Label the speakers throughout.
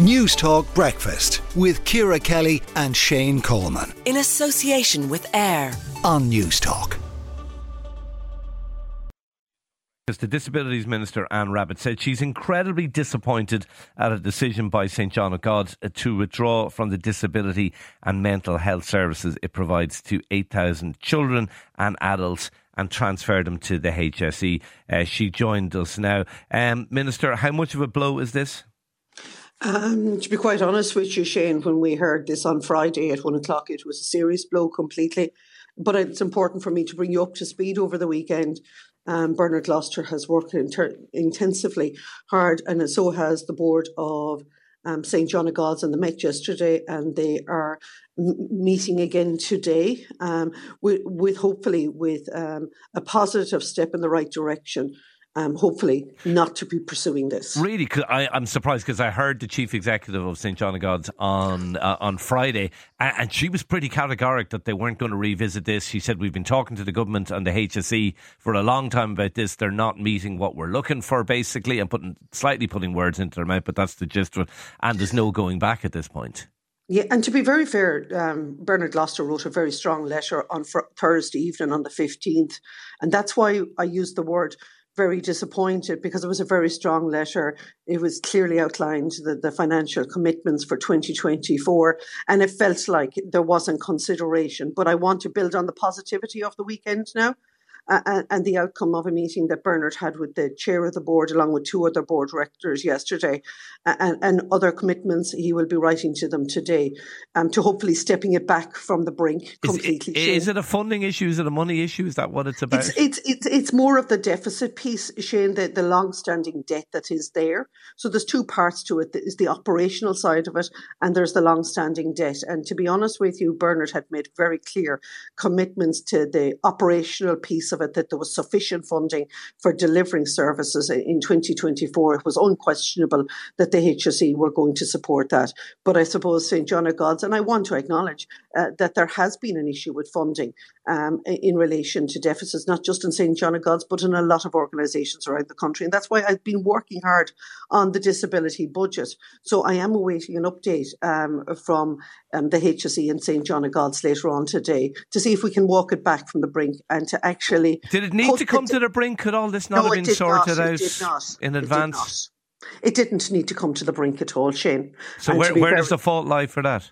Speaker 1: Newstalk Breakfast with Ciara Kelly and Shane Coleman.
Speaker 2: In association with AIR
Speaker 1: on Newstalk.
Speaker 3: As the Disabilities Minister Anne Rabbitte said she's incredibly disappointed at a decision by St John of God to withdraw from the disability and mental health services it provides to 8,000 children and adults and transfer them to the HSE. Uh, she joined us now. Um, Minister, how much of a blow is this?
Speaker 4: Um, to be quite honest with you, Shane, when we heard this on Friday at one o'clock, it was a serious blow completely. But it's important for me to bring you up to speed over the weekend. Um, Bernard Gloster has worked inter- intensively hard, and so has the board of um, St John of God's, and they met yesterday, and they are m- meeting again today, um, with, with, hopefully with um, a positive step in the right direction um, hopefully not to be pursuing this.
Speaker 3: Really, cause I, am surprised because I heard the chief executive of St John of God's on uh, on Friday, and, and, she was pretty categoric that they weren't going to revisit this. She said we've been talking to the government and the HSE for a long time about this. They're not meeting what we're looking for, basically, and putting slightly putting words into their mouth, but that's the gist of it. And there's no going back at this point.
Speaker 4: Yeah, and to be very fair, um, Bernard Gloster wrote a very strong letter on fr- Thursday evening on the 15th. And that's why I used the word very disappointed because it was a very strong letter. It was clearly outlined the, the financial commitments for 2024, and it felt like there wasn't consideration. But I want to build on the positivity of the weekend now uh, and the outcome of a meeting that Bernard had with the chair of the board, along with two other board directors yesterday, and, and other commitments he will be writing to them today, um, to hopefully stepping it back from the brink completely.
Speaker 3: Is, is, it a funding issue? Is it a money issue? Is that what it's about?
Speaker 4: It's it's it's, it's more of the deficit piece, Shane, the, the long-standing debt that is there. So there's two parts to it. There's the operational side of it, and there's the long-standing debt. And to be honest with you, Bernard had made very clear commitments to the operational piece of it that there was sufficient funding for delivering services in 2024. It was unquestionable that the HSE were going to support that. But I suppose St John of God's, and I want to acknowledge uh, that there has been an issue with funding um, in relation to deficits, not just in St John of God's, but in a lot of organisations around the country. And that's why I've been working hard on the disability budget. So I am awaiting an update um, from um, the HSE and St John of God's later on today to see if we can walk it back from the brink and to actually
Speaker 3: did it need to come to the brink? Could all this not
Speaker 4: no,
Speaker 3: have been sorted
Speaker 4: not.
Speaker 3: out in advance?
Speaker 4: It, it, didn't need to come to the brink at all, Shane.
Speaker 3: So and where, where very, does the fault lie for that?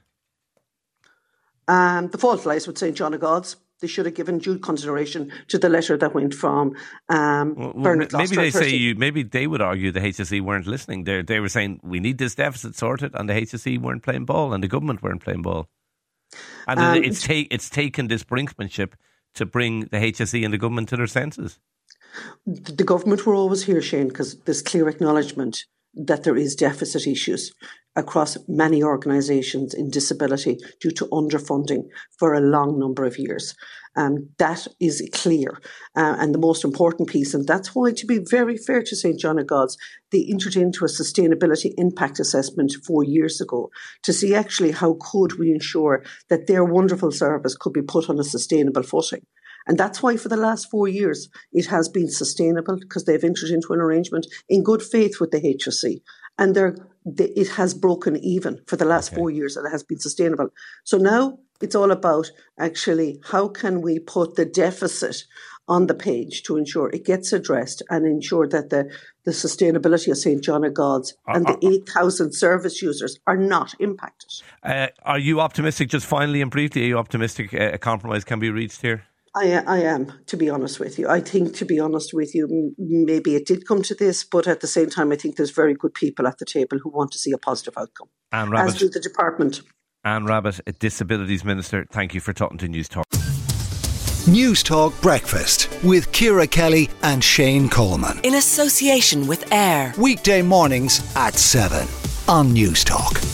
Speaker 4: Um, the fault lies with St John of God's. They should have given due consideration to the letter that went from um, well, Bernard.
Speaker 3: Maybe they
Speaker 4: say
Speaker 3: you. Maybe they would argue the HSE weren't listening. They they were saying we need this deficit sorted, and the HSE weren't playing ball, and the government weren't playing ball. And um, it's ta- it's taken this brinkmanship to bring the HSE and the government to their senses?
Speaker 4: The government were always here, Shane, because there's clear acknowledgement that there is deficit issues across many organisations in disability due to underfunding for a long number of years. Um, that is clear. Uh, and the most important piece, and that's why, to be very fair to St. John of God's, they entered into a sustainability impact assessment four years ago to see actually how could we ensure that their wonderful service could be put on a sustainable footing. And that's why for the last four years it has been sustainable because they've entered into an arrangement in good faith with the HSE. And they're, they, it has broken even for the last okay. four years and it has been sustainable. So now it's all about actually how can we put the deficit on the page to ensure it gets addressed and ensure that the, the sustainability of St. John of God's uh, and the uh, 8,000 service users are not impacted.
Speaker 3: Uh, are you optimistic, just finally and briefly, are you optimistic a compromise can be reached here?
Speaker 4: I, I am, to be honest with you. I think, to be honest with you, maybe it did come to this, but at the same time, I think there's very good people at the table who want to see a positive outcome.
Speaker 3: Anne Rabbitte.
Speaker 4: As do the department.
Speaker 3: Anne Rabbitte, Disabilities Minister, thank you for talking to Newstalk.
Speaker 1: News Talk Breakfast with Ciara Kelly and Shane Coleman.
Speaker 2: In association with AIR.
Speaker 1: Weekday mornings at 7 on Newstalk.